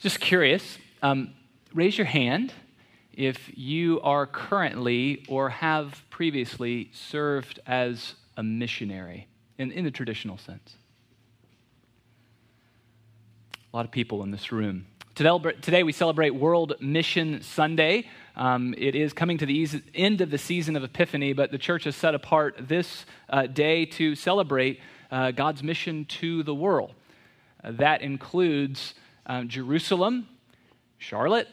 Just curious, um, raise your hand if you are currently or have previously served as a missionary in, in the traditional sense. A lot of people in this room. Today, we celebrate World Mission Sunday. Um, it is coming to the end of the season of Epiphany, but the church has set apart this uh, day to celebrate uh, God's mission to the world. Uh, that includes um, Jerusalem, Charlotte,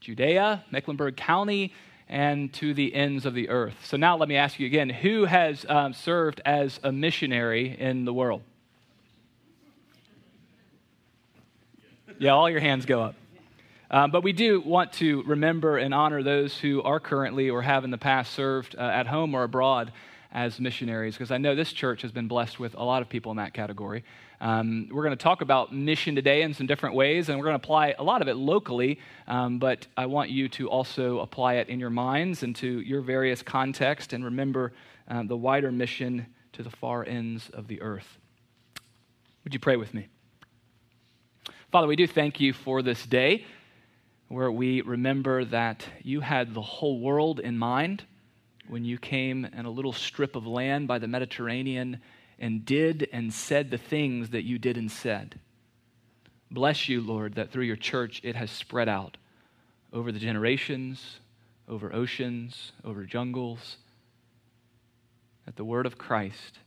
Judea, Mecklenburg County, and to the ends of the earth. So now let me ask you again who has um, served as a missionary in the world? Yeah, all your hands go up. Um, but we do want to remember and honor those who are currently or have in the past served uh, at home or abroad as missionaries, because I know this church has been blessed with a lot of people in that category. Um, we're going to talk about mission today in some different ways, and we're going to apply a lot of it locally, um, but I want you to also apply it in your minds and to your various contexts and remember um, the wider mission to the far ends of the earth. Would you pray with me? Father, we do thank you for this day where we remember that you had the whole world in mind when you came in a little strip of land by the Mediterranean and did and said the things that you did and said. Bless you, Lord, that through your church it has spread out over the generations, over oceans, over jungles, that the word of Christ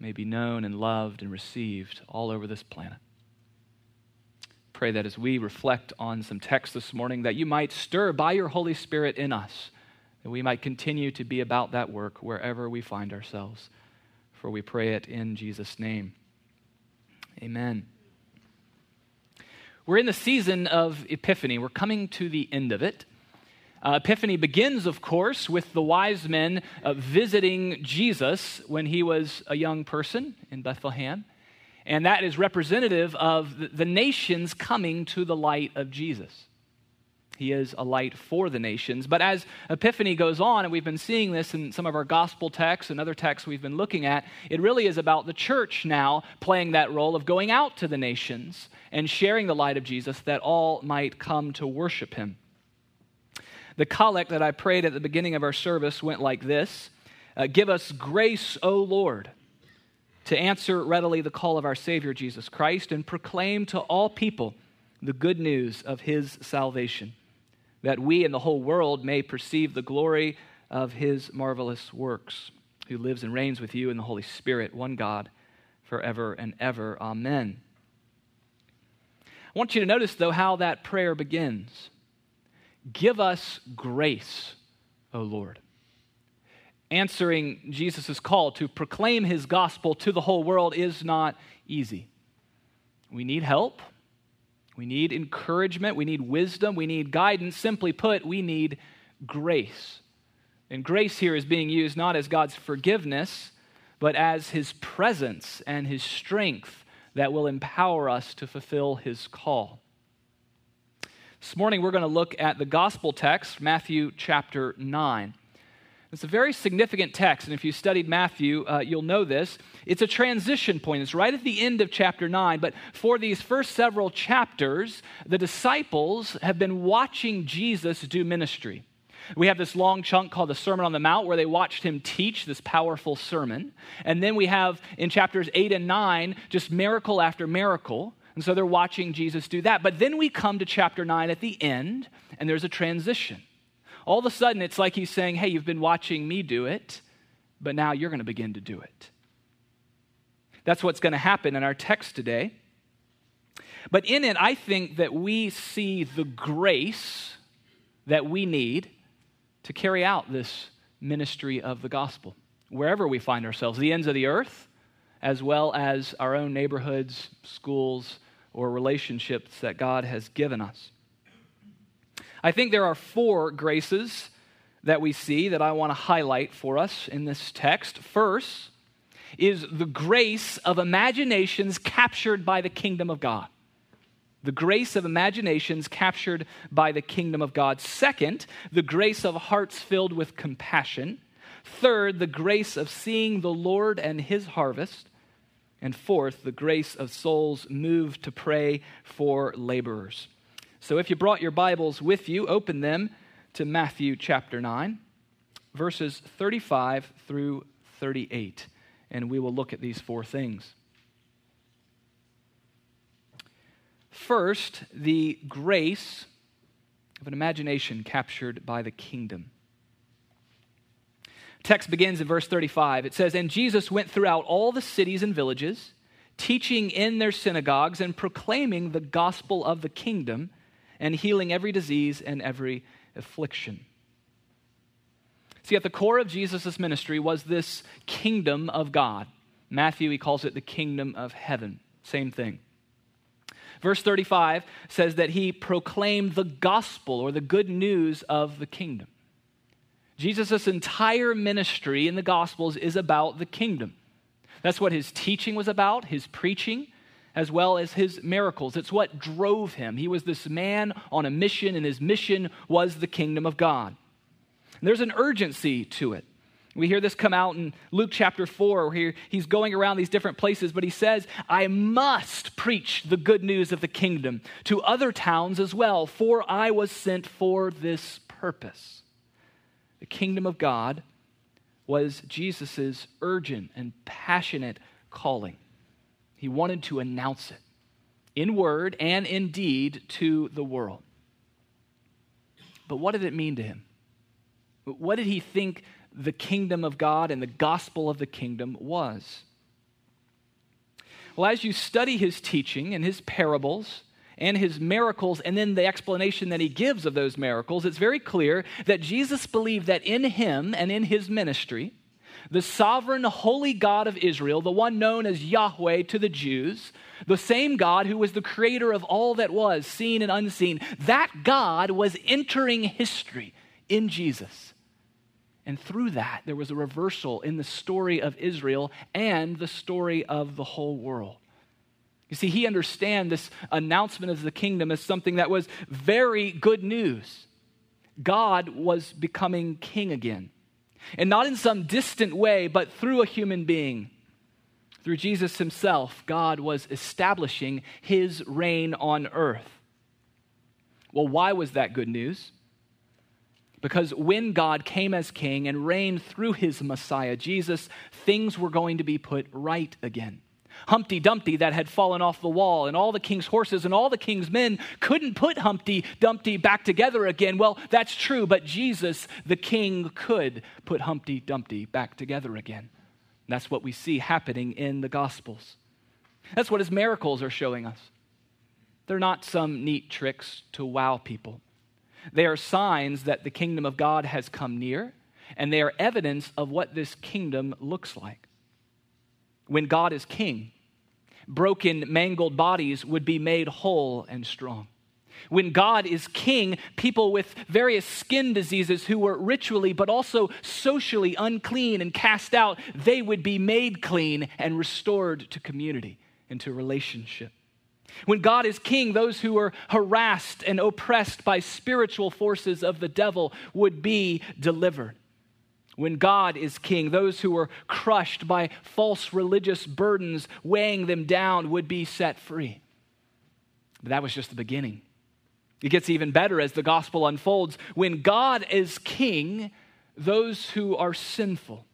may be known and loved and received all over this planet pray that as we reflect on some text this morning, that you might stir by your Holy Spirit in us, that we might continue to be about that work wherever we find ourselves. For we pray it in Jesus' name. Amen. We're in the season of Epiphany. We're coming to the end of it. Uh, Epiphany begins, of course, with the wise men uh, visiting Jesus when he was a young person in Bethlehem. And that is representative of the nations coming to the light of Jesus. He is a light for the nations. But as Epiphany goes on, and we've been seeing this in some of our gospel texts and other texts we've been looking at, it really is about the church now playing that role of going out to the nations and sharing the light of Jesus that all might come to worship him. The collect that I prayed at the beginning of our service went like this uh, Give us grace, O Lord to answer readily the call of our Savior Jesus Christ and proclaim to all people the good news of his salvation, that we and the whole world may perceive the glory of his marvelous works, who lives and reigns with you in the Holy Spirit, one God, forever and ever. Amen. I want you to notice, though, how that prayer begins. Give us grace, O Lord answering Jesus' call to proclaim his gospel to the whole world is not easy. We need help. We need encouragement. We need wisdom. We need guidance. Simply put, we need grace. And grace here is being used not as God's forgiveness, but as his presence and his strength that will empower us to fulfill his call. This morning, we're going to look at the gospel text, Matthew chapter 9. It's a very significant text, and if you studied Matthew, uh, you'll know this. It's a transition point. It's right at the end of chapter 9, but for these first several chapters, the disciples have been watching Jesus do ministry. We have this long chunk called the Sermon on the Mount where they watched him teach this powerful sermon. And then we have in chapters 8 and 9 just miracle after miracle. And so they're watching Jesus do that. But then we come to chapter 9 at the end, and there's a transition all of a sudden it's like he's saying, Hey, you've been watching me do it, but now you're going to begin to do it. That's what's going to happen in our text today. But in it, I think that we see the grace that we need to carry out this ministry of the gospel, wherever we find ourselves, the ends of the earth, as well as our own neighborhoods, schools, or relationships that God has given us. I think there are four graces that we see that I want to highlight for us in this text. First is the grace of imaginations captured by the kingdom of God. The grace of imaginations captured by the kingdom of God. Second, the grace of hearts filled with compassion. Third, the grace of seeing the Lord and his harvest. And fourth, the grace of souls moved to pray for laborers. So if you brought your Bibles with you, open them to Matthew chapter 9, verses 35 through 38, and we will look at these four things. First, the grace of an imagination captured by the kingdom. Text begins in verse 35. It says, And Jesus went throughout all the cities and villages, teaching in their synagogues and proclaiming the gospel of the kingdom and healing every disease and every affliction. See, at the core of Jesus' ministry was this kingdom of God. Matthew, he calls it the kingdom of heaven. Same thing. Verse 35 says that he proclaimed the gospel or the good news of the kingdom. Jesus' entire ministry in the gospels is about the kingdom. That's what his teaching was about, his preaching as well as his miracles. It's what drove him. He was this man on a mission, and his mission was the kingdom of God. And there's an urgency to it. We hear this come out in Luke chapter 4, where he's going around these different places, but he says, I must preach the good news of the kingdom to other towns as well, for I was sent for this purpose. The kingdom of God was Jesus' urgent and passionate calling. He wanted to announce it in word and in deed to the world. But what did it mean to him? What did he think the kingdom of God and the gospel of the kingdom was? Well, as you study his teaching and his parables and his miracles, and then the explanation that he gives of those miracles, it's very clear that Jesus believed that in him and in his ministry, the sovereign, holy God of Israel, the one known as Yahweh to the Jews, the same God who was the creator of all that was, seen and unseen, that God was entering history in Jesus. And through that, there was a reversal in the story of Israel and the story of the whole world. You see, he understand this announcement of the kingdom as something that was very good news. God was becoming king again. And not in some distant way, but through a human being. Through Jesus himself, God was establishing his reign on earth. Well, why was that good news? Because when God came as king and reigned through his Messiah, Jesus, things were going to be put right again. Humpty Dumpty that had fallen off the wall, and all the king's horses and all the king's men couldn't put Humpty Dumpty back together again. Well, that's true, but Jesus, the king, could put Humpty Dumpty back together again. that's what we see happening in the Gospels. That's what his miracles are showing us. They're not some neat tricks to wow people, they are signs that the kingdom of God has come near, and they are evidence of what this kingdom looks like when God is king, broken, mangled bodies would be made whole and strong. When God is king, people with various skin diseases who were ritually but also socially unclean and cast out, they would be made clean and restored to community and to relationship. When God is king, those who were harassed and oppressed by spiritual forces of the devil would be delivered. When God is king, those who were crushed by false religious burdens weighing them down would be set free. But that was just the beginning. It gets even better as the gospel unfolds. When God is king, those who are sinful,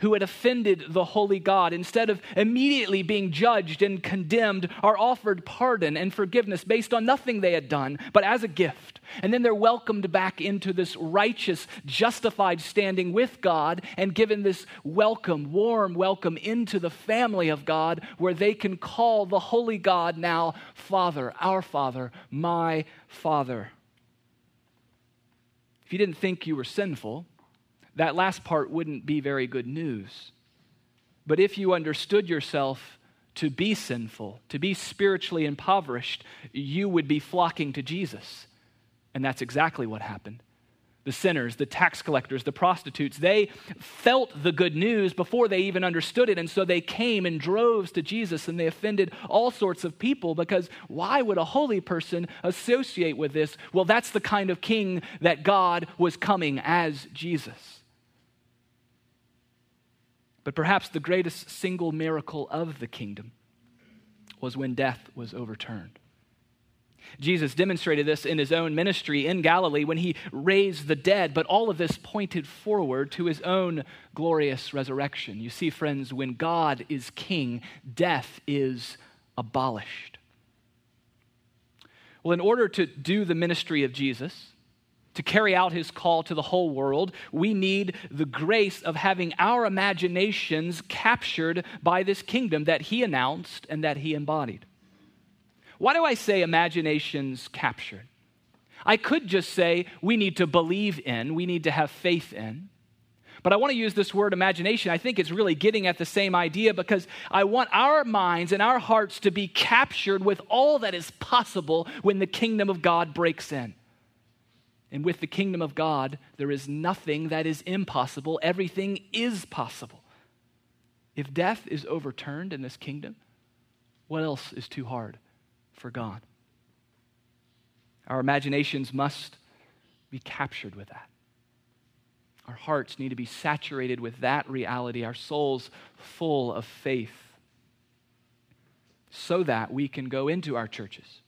who had offended the holy God, instead of immediately being judged and condemned, are offered pardon and forgiveness based on nothing they had done, but as a gift. And then they're welcomed back into this righteous, justified standing with God and given this welcome, warm welcome into the family of God where they can call the holy God now Father, our Father, my Father. If you didn't think you were sinful, that last part wouldn't be very good news. But if you understood yourself to be sinful, to be spiritually impoverished, you would be flocking to Jesus. And that's exactly what happened. The sinners, the tax collectors, the prostitutes, they felt the good news before they even understood it. And so they came in droves to Jesus and they offended all sorts of people because why would a holy person associate with this? Well, that's the kind of king that God was coming as Jesus. But perhaps the greatest single miracle of the kingdom was when death was overturned. Jesus demonstrated this in his own ministry in Galilee when he raised the dead, but all of this pointed forward to his own glorious resurrection. You see, friends, when God is king, death is abolished. Well, in order to do the ministry of Jesus, to carry out his call to the whole world, we need the grace of having our imaginations captured by this kingdom that he announced and that he embodied. Why do I say imaginations captured? I could just say we need to believe in, we need to have faith in. But I want to use this word imagination. I think it's really getting at the same idea because I want our minds and our hearts to be captured with all that is possible when the kingdom of God breaks in. And with the kingdom of God, there is nothing that is impossible, everything is possible. If death is overturned in this kingdom, what else is too hard? for God. Our imaginations must be captured with that. Our hearts need to be saturated with that reality, our souls full of faith, so that we can go into our churches.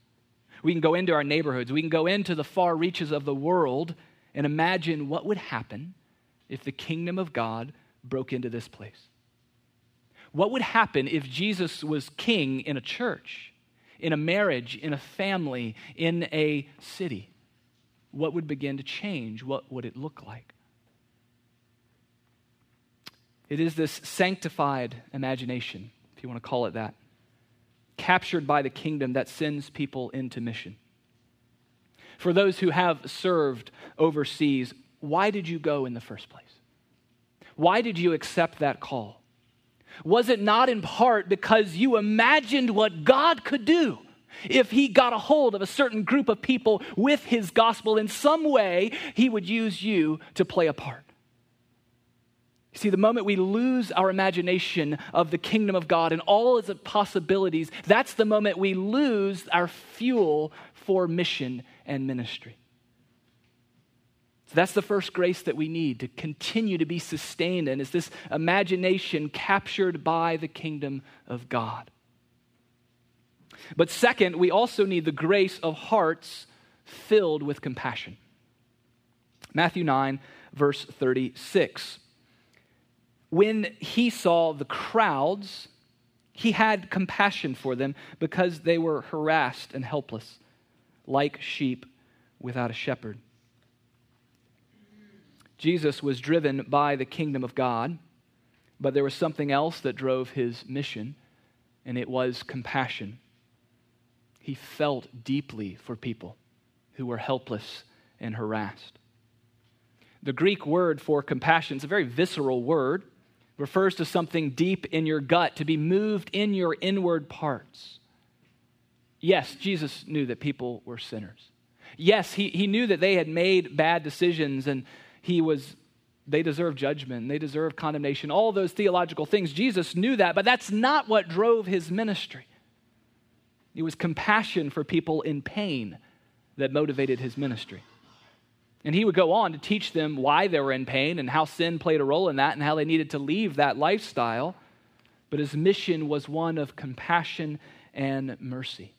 We can go into our neighborhoods. We can go into the far reaches of the world and imagine what would happen if the kingdom of God broke into this place. What would happen if Jesus was king in a church? in a marriage, in a family, in a city? What would begin to change? What would it look like? It is this sanctified imagination, if you want to call it that, captured by the kingdom that sends people into mission. For those who have served overseas, why did you go in the first place? Why did you accept that call? Was it not in part because you imagined what God could do if He got a hold of a certain group of people with His gospel in some way, He would use you to play a part? You see, the moment we lose our imagination of the kingdom of God and all its possibilities, that's the moment we lose our fuel for mission and ministry. So that's the first grace that we need to continue to be sustained in is this imagination captured by the kingdom of God. But second, we also need the grace of hearts filled with compassion. Matthew 9, verse 36. When he saw the crowds, he had compassion for them because they were harassed and helpless, like sheep without a shepherd. Jesus was driven by the kingdom of God, but there was something else that drove his mission, and it was compassion. He felt deeply for people who were helpless and harassed. The Greek word for compassion is a very visceral word, refers to something deep in your gut, to be moved in your inward parts. Yes, Jesus knew that people were sinners. Yes, he, he knew that they had made bad decisions and he was they deserve judgment, they deserve condemnation, all those theological things. Jesus knew that, but that's not what drove his ministry. It was compassion for people in pain that motivated his ministry. And he would go on to teach them why they were in pain and how sin played a role in that and how they needed to leave that lifestyle. But his mission was one of compassion and mercy.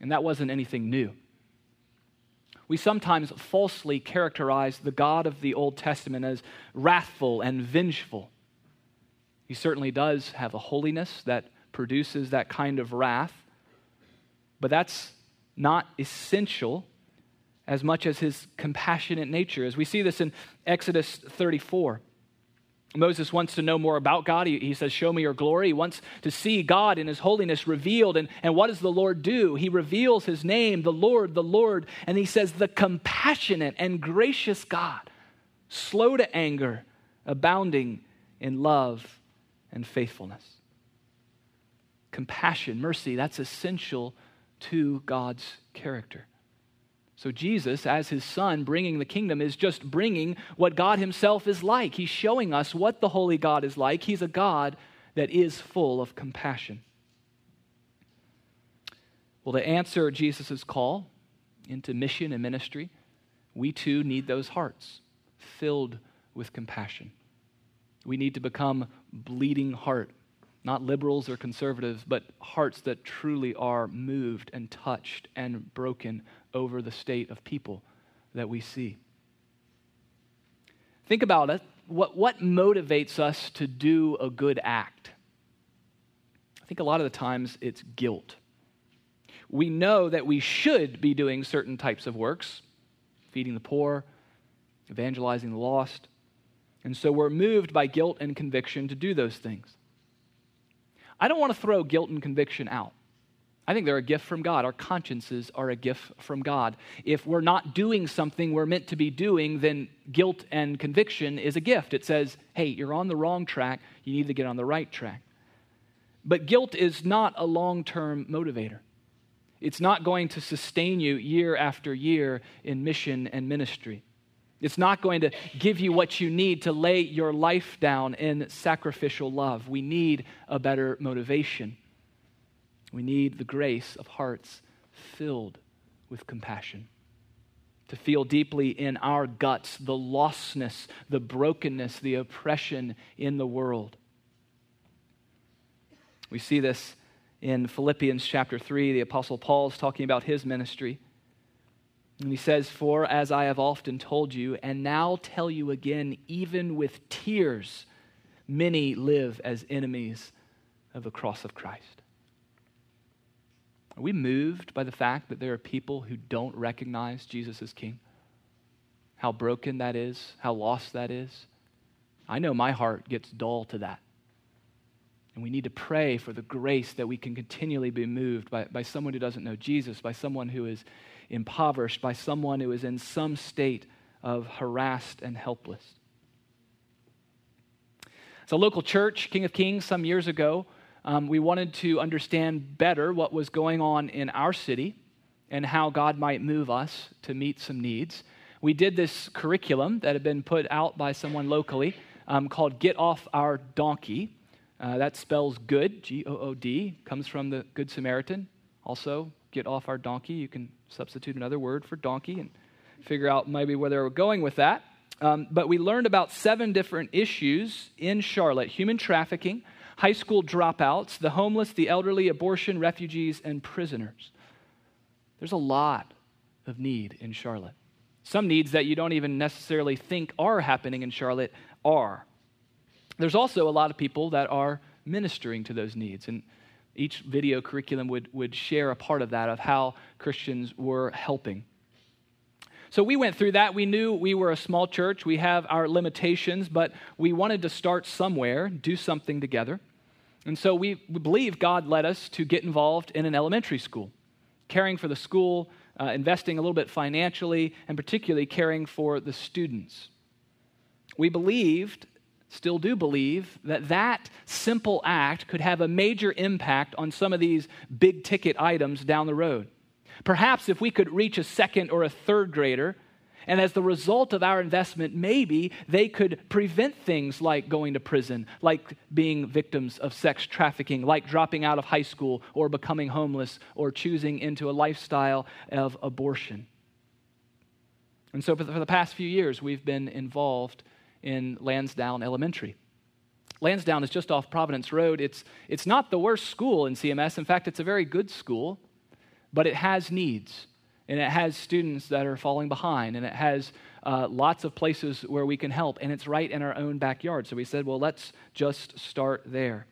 And that wasn't anything new we sometimes falsely characterize the God of the Old Testament as wrathful and vengeful. He certainly does have a holiness that produces that kind of wrath, but that's not essential as much as his compassionate nature. As we see this in Exodus 34. Moses wants to know more about God. He, he, says, Show me your glory. He wants to see God in his holiness revealed. And, and what does the Lord do? He reveals his name, the Lord, the Lord. And he says, The compassionate and gracious God, slow to anger, abounding in love and faithfulness. Compassion, mercy, that's essential to God's character. So, Jesus, as his son, bringing the kingdom, is just bringing what God himself is like. He's showing us what the holy God is like. He's a God that is full of compassion. Well, to answer Jesus' call into mission and ministry, we too need those hearts filled with compassion. We need to become bleeding heart not liberals or conservatives, but hearts that truly are moved and touched and broken over the state of people that we see. Think about it. What, what motivates us to do a good act? I think a lot of the times it's guilt. We know that we should be doing certain types of works, feeding the poor, evangelizing the lost. And so we're moved by guilt and conviction to do those things. I don't want to throw guilt and conviction out. I think they're a gift from God. Our consciences are a gift from God. If we're not doing something we're meant to be doing, then guilt and conviction is a gift. It says, hey, you're on the wrong track. You need to get on the right track. But guilt is not a long term motivator. It's not going to sustain you year after year in mission and ministry. It's not going to give you what you need to lay your life down in sacrificial love. We need a better motivation. We need the grace of hearts filled with compassion. To feel deeply in our guts the lostness, the brokenness, the oppression in the world. We see this in Philippians chapter 3. The Apostle Paul is talking about his ministry. And he says, For as I have often told you, and now tell you again, even with tears, many live as enemies of the cross of Christ. Are we moved by the fact that there are people who don't recognize Jesus as King? How broken that is, how lost that is? I know my heart gets dull to that. And we need to pray for the grace that we can continually be moved by, by someone who doesn't know Jesus, by someone who is impoverished, by someone who is in some state of harassed and helpless. As a local church, King of Kings, some years ago, um, we wanted to understand better what was going on in our city and how God might move us to meet some needs. We did this curriculum that had been put out by someone locally um, called Get Off Our Donkey. Uh, that spells good, G O O D, comes from the Good Samaritan. Also, get off our donkey. You can substitute another word for donkey and figure out maybe where they were going with that. Um, but we learned about seven different issues in Charlotte human trafficking, high school dropouts, the homeless, the elderly, abortion, refugees, and prisoners. There's a lot of need in Charlotte. Some needs that you don't even necessarily think are happening in Charlotte are. There's also a lot of people that are ministering to those needs. And each video curriculum would, would share a part of that, of how Christians were helping. So we went through that. We knew we were a small church. We have our limitations, but we wanted to start somewhere, do something together. And so we, we believe God led us to get involved in an elementary school, caring for the school, uh, investing a little bit financially, and particularly caring for the students. We believed still do believe that that simple act could have a major impact on some of these big ticket items down the road. Perhaps if we could reach a second or a third grader, and as the result of our investment, maybe they could prevent things like going to prison, like being victims of sex trafficking, like dropping out of high school or becoming homeless or choosing into a lifestyle of abortion. And so, for the past few years, we've been involved in Lansdowne Elementary. Lansdowne is just off Providence Road. It's, it's not the worst school in CMS. In fact, it's a very good school but it has needs and it has students that are falling behind and it has uh, lots of places where we can help and it's right in our own backyard. So we said well let's just start there.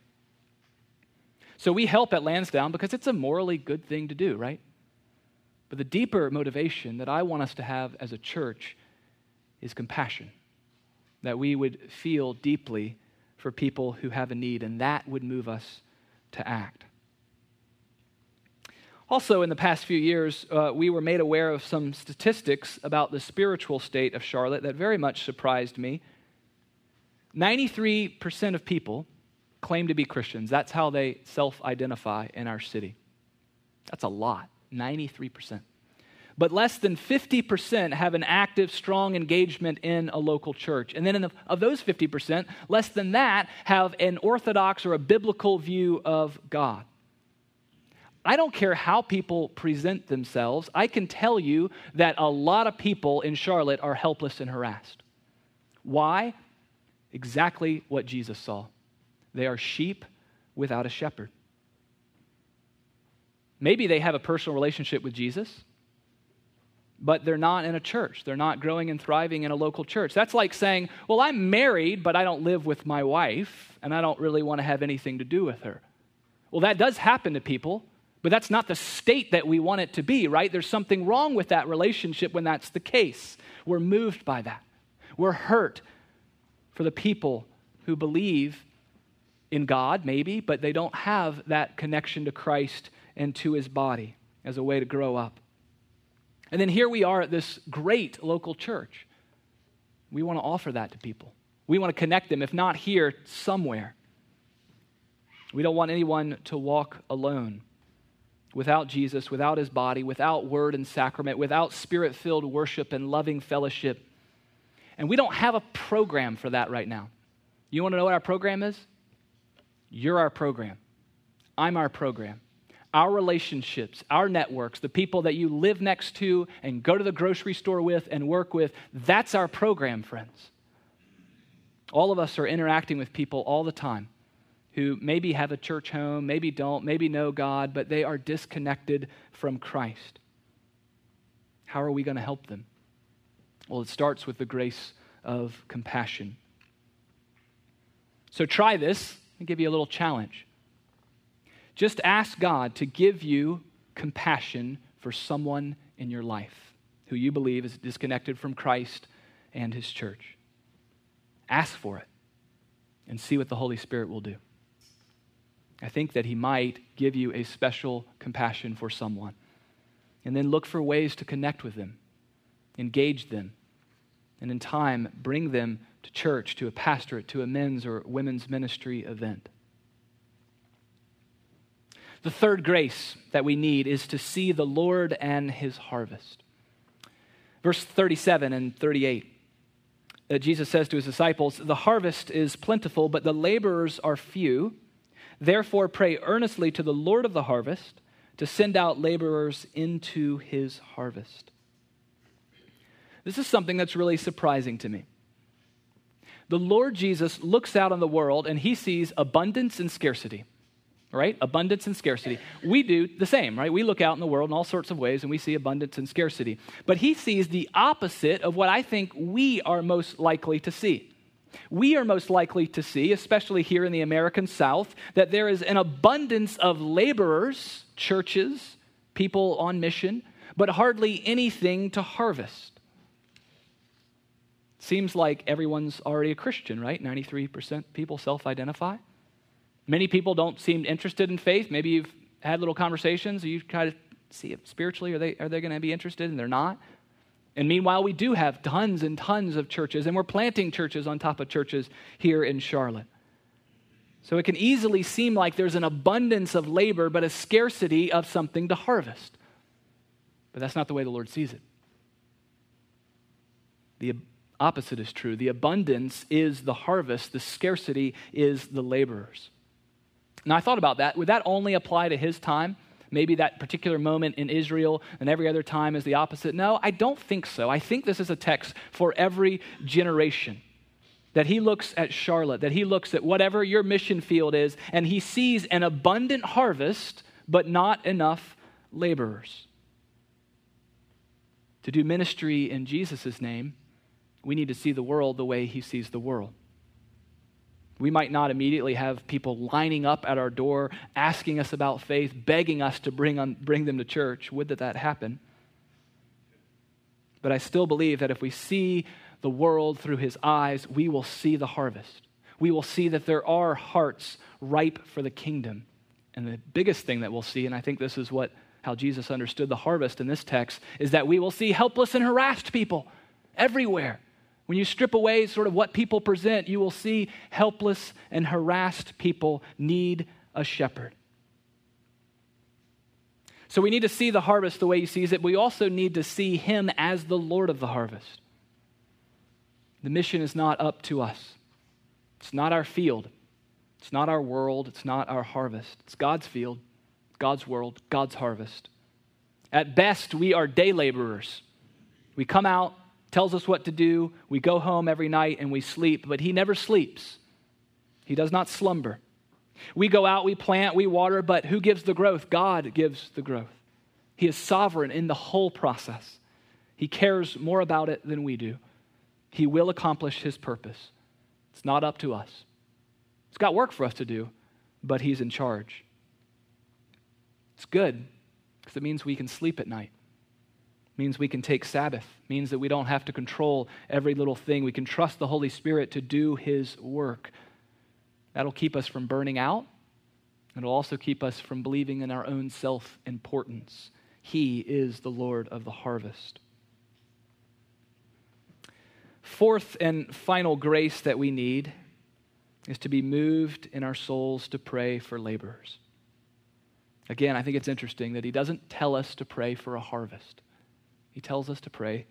So we help at lansdowne because it's a morally good thing to do right? But the deeper motivation that i want us to have as a church is compassion that we would feel deeply for people who have a need and that would move us to act also, in the past few years, uh, we were made aware of some statistics about the spiritual state of Charlotte that very much surprised me. 93% of people claim to be Christians. That's how they self identify in our city. That's a lot, 93%. But less than 50% have an active, strong engagement in a local church. And then the, of those 50%, less than that have an orthodox or a biblical view of God. I don't care how people present themselves, I can tell you that a lot of people in Charlotte are helpless and harassed. Why? Exactly what Jesus saw. They are sheep without a shepherd. Maybe they have a personal relationship with Jesus, but they're not in a church. They're not growing and thriving in a local church. That's like saying, Well, I'm married, but I don't live with my wife, and I don't really want to have anything to do with her. Well, that does happen to people, but that's not the state that we want it to be, right? There's something wrong with that relationship when that's the case. We're moved by that. We're hurt for the people who believe in God, maybe, but they don't have that connection to Christ and to his body as a way to grow up. And then here we are at this great local church. We want to offer that to people. We want to connect them, if not here, somewhere. We don't want anyone to walk alone without Jesus, without his body, without word and sacrament, without spirit filled worship and loving fellowship. And we don't have a program for that right now. You want to know what our program is? You're our program. I'm our program. Our relationships, our networks, the people that you live next to and go to the grocery store with and work with, that's our program, friends. All of us are interacting with people all the time who maybe have a church home, maybe don't, maybe know God, but they are disconnected from Christ. How are we going to help them? Well, it starts with the grace of compassion. So try this and give you a little challenge. Just ask God to give you compassion for someone in your life who you believe is disconnected from Christ and his church. Ask for it and see what the Holy Spirit will do. I think that he might give you a special compassion for someone. And then look for ways to connect with them, engage them, and in time bring them to church, to a pastorate, to a men's or women's ministry event. The third grace that we need is to see the Lord and his harvest. Verse 37 and 38. Uh, Jesus says to his disciples, The harvest is plentiful, but the laborers are few. Therefore, pray earnestly to the Lord of the harvest to send out laborers into his harvest. This is something that's really surprising to me. The Lord Jesus looks out on the world and he sees abundance and scarcity, right? Abundance and scarcity. We do the same, right? We look out in the world in all sorts of ways and we see abundance and scarcity. But he sees the opposite of what I think we are most likely to see we are most likely to see, especially here in the American South, that there is an abundance of laborers, churches, people on mission, but hardly anything to harvest. Seems like everyone's already a Christian, right? 93% people self identify. Many people don't seem interested in faith. Maybe you've had little conversations, you kind of see it spiritually. Are they, are they going to be interested? And they're not. And meanwhile, we do have tons and tons of churches, and we're planting churches on top of churches here in Charlotte. So it can easily seem like there's an abundance of labor, but a scarcity of something to harvest. But that's not the way the Lord sees it. The opposite is true. The abundance is the harvest, the scarcity is the laborers. Now, I thought about that. Would that only apply to his time? Maybe that particular moment in Israel and every other time is the opposite. No, I don't think so. I think this is a text for every generation. That he looks at Charlotte, that he looks at whatever your mission field is, and he sees an abundant harvest, but not enough laborers. To do ministry in Jesus' name, we need to see the world the way he sees the world. We might not immediately have people lining up at our door, asking us about faith, begging us to bring, on, bring them to church. Would that that happen? But I still believe that if we see the world through his eyes, we will see the harvest. We will see that there are hearts ripe for the kingdom. And the biggest thing that we'll see, and I think this is what how Jesus understood the harvest in this text, is that we will see helpless and harassed people everywhere. When you strip away sort of what people present, you will see helpless and harassed people need a shepherd. So we need to see the harvest the way he sees it. We also need to see him as the Lord of the harvest. The mission is not up to us, it's not our field, it's not our world, it's not our harvest. It's God's field, God's world, God's harvest. At best, we are day laborers. We come out, tells us what to do. We go home every night and we sleep, but he never sleeps. He does not slumber. We go out, we plant, we water, but who gives the growth? God gives the growth. He is sovereign in the whole process. He cares more about it than we do. He will accomplish his purpose. It's not up to us. It's got work for us to do, but he's in charge. It's good because it means we can sleep at night. Means we can take Sabbath. Means that we don't have to control every little thing. We can trust the Holy Spirit to do his work. That'll keep us from burning out. It'll also keep us from believing in our own self importance. He is the Lord of the harvest. Fourth and final grace that we need is to be moved in our souls to pray for laborers. Again, I think it's interesting that he doesn't tell us to pray for a harvest. He tells us to pray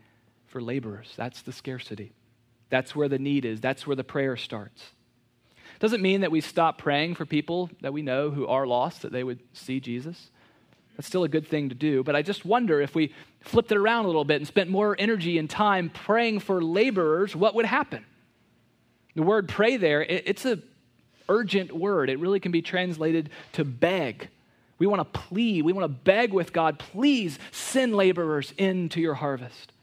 for laborers. That's the scarcity. That's where the need is. That's where the prayer starts. Doesn't mean that we stop praying for people that we know who are lost, that they would see Jesus. That's still a good thing to do. But I just wonder if we flipped it around a little bit and spent more energy and time praying for laborers, what would happen? The word pray there, it's a urgent word. It really can be translated to beg. We want to plead. We want to beg with God, please send laborers into your harvest.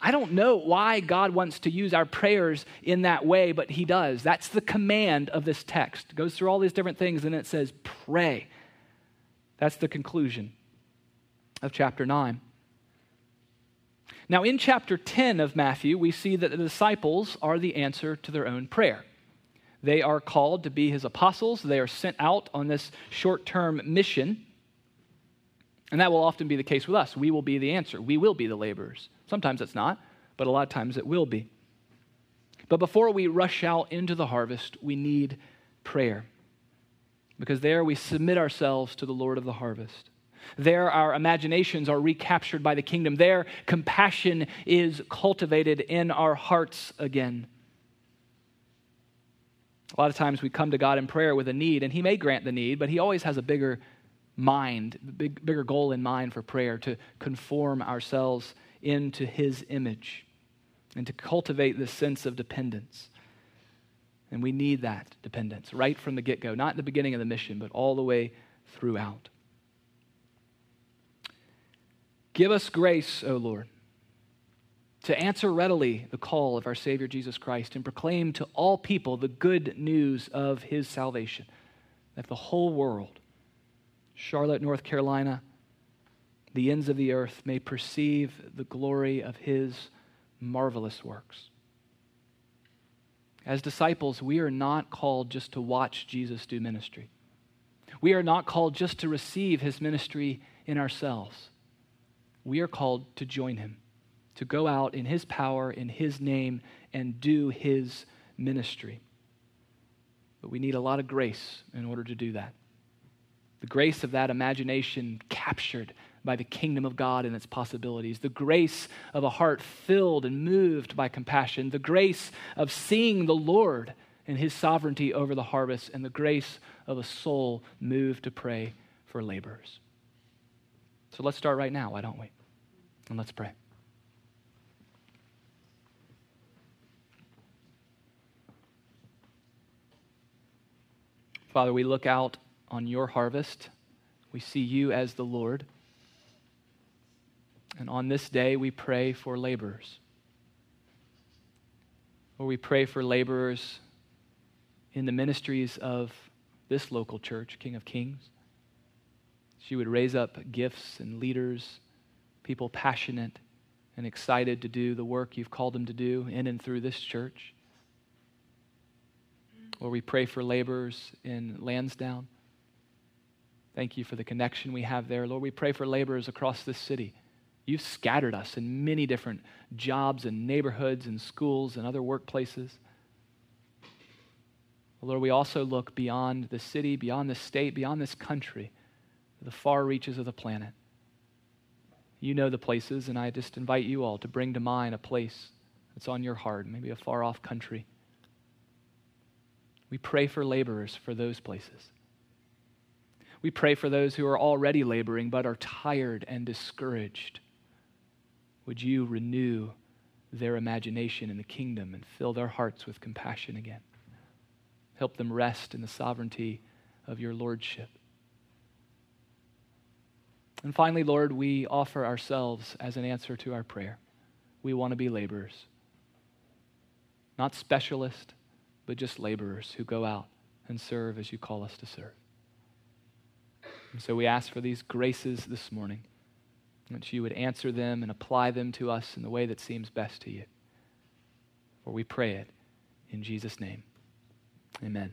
I don't know why God wants to use our prayers in that way, but He does. That's the command of this text. It goes through all these different things and it says, pray. That's the conclusion of chapter 9. Now, in chapter 10 of Matthew, we see that the disciples are the answer to their own prayer. They are called to be his apostles, they are sent out on this short term mission. And that will often be the case with us. We will be the answer, we will be the laborers. Sometimes it's not, but a lot of times it will be. But before we rush out into the harvest, we need prayer. Because there we submit ourselves to the Lord of the harvest. There, our imaginations are recaptured by the kingdom. There, compassion is cultivated in our hearts again. A lot of times we come to God in prayer with a need, and He may grant the need, but He always has a bigger mind, big, bigger goal in mind for prayer to conform ourselves into His image and to cultivate this sense of dependence. And we need that dependence right from the get go, not the beginning of the mission, but all the way throughout. Give us grace, O Lord, to answer readily the call of our Savior Jesus Christ and proclaim to all people the good news of his salvation, that the whole world, Charlotte, North Carolina, the ends of the earth may perceive the glory of his marvelous works. As disciples, we are not called just to watch Jesus do ministry. We are not called just to receive his ministry in ourselves we are called to join him, to go out in his power, in his name, and do his ministry. But we need a lot of grace in order to do that. The grace of that imagination captured by the kingdom of God and its possibilities, the grace of a heart filled and moved by compassion, the grace of seeing the Lord and his sovereignty over the harvest, and the grace of a soul moved to pray for laborers. So let's start right now, why don't we? And let's pray. Father, we look out on your harvest. We see you as the Lord. And on this day, we pray for laborers. Or we pray for laborers in the ministries of this local church, King of Kings. She would raise up gifts and leaders people passionate and excited to do the work you've called them to do in and through this church. Or we pray for laborers in Lansdowne. Thank you for the connection we have there. Lord, we pray for laborers across this city. You've scattered us in many different jobs and neighborhoods and schools and other workplaces. Lord, we also look beyond the city, beyond the state, beyond this country, the far reaches of the planet. You know the places, and I just invite you all to bring to mind a place that's on your heart, maybe a far off country. We pray for laborers for those places. We pray for those who are already laboring but are tired and discouraged. Would you renew their imagination in the kingdom and fill their hearts with compassion again? Help them rest in the sovereignty of your lordship. And finally, Lord, we offer ourselves as an answer to our prayer. We want to be laborers, not specialists, but just laborers who go out and serve as you call us to serve. And so we ask for these graces this morning, that you would answer them and apply them to us in the way that seems best to you. For we pray it in Jesus' name. Amen.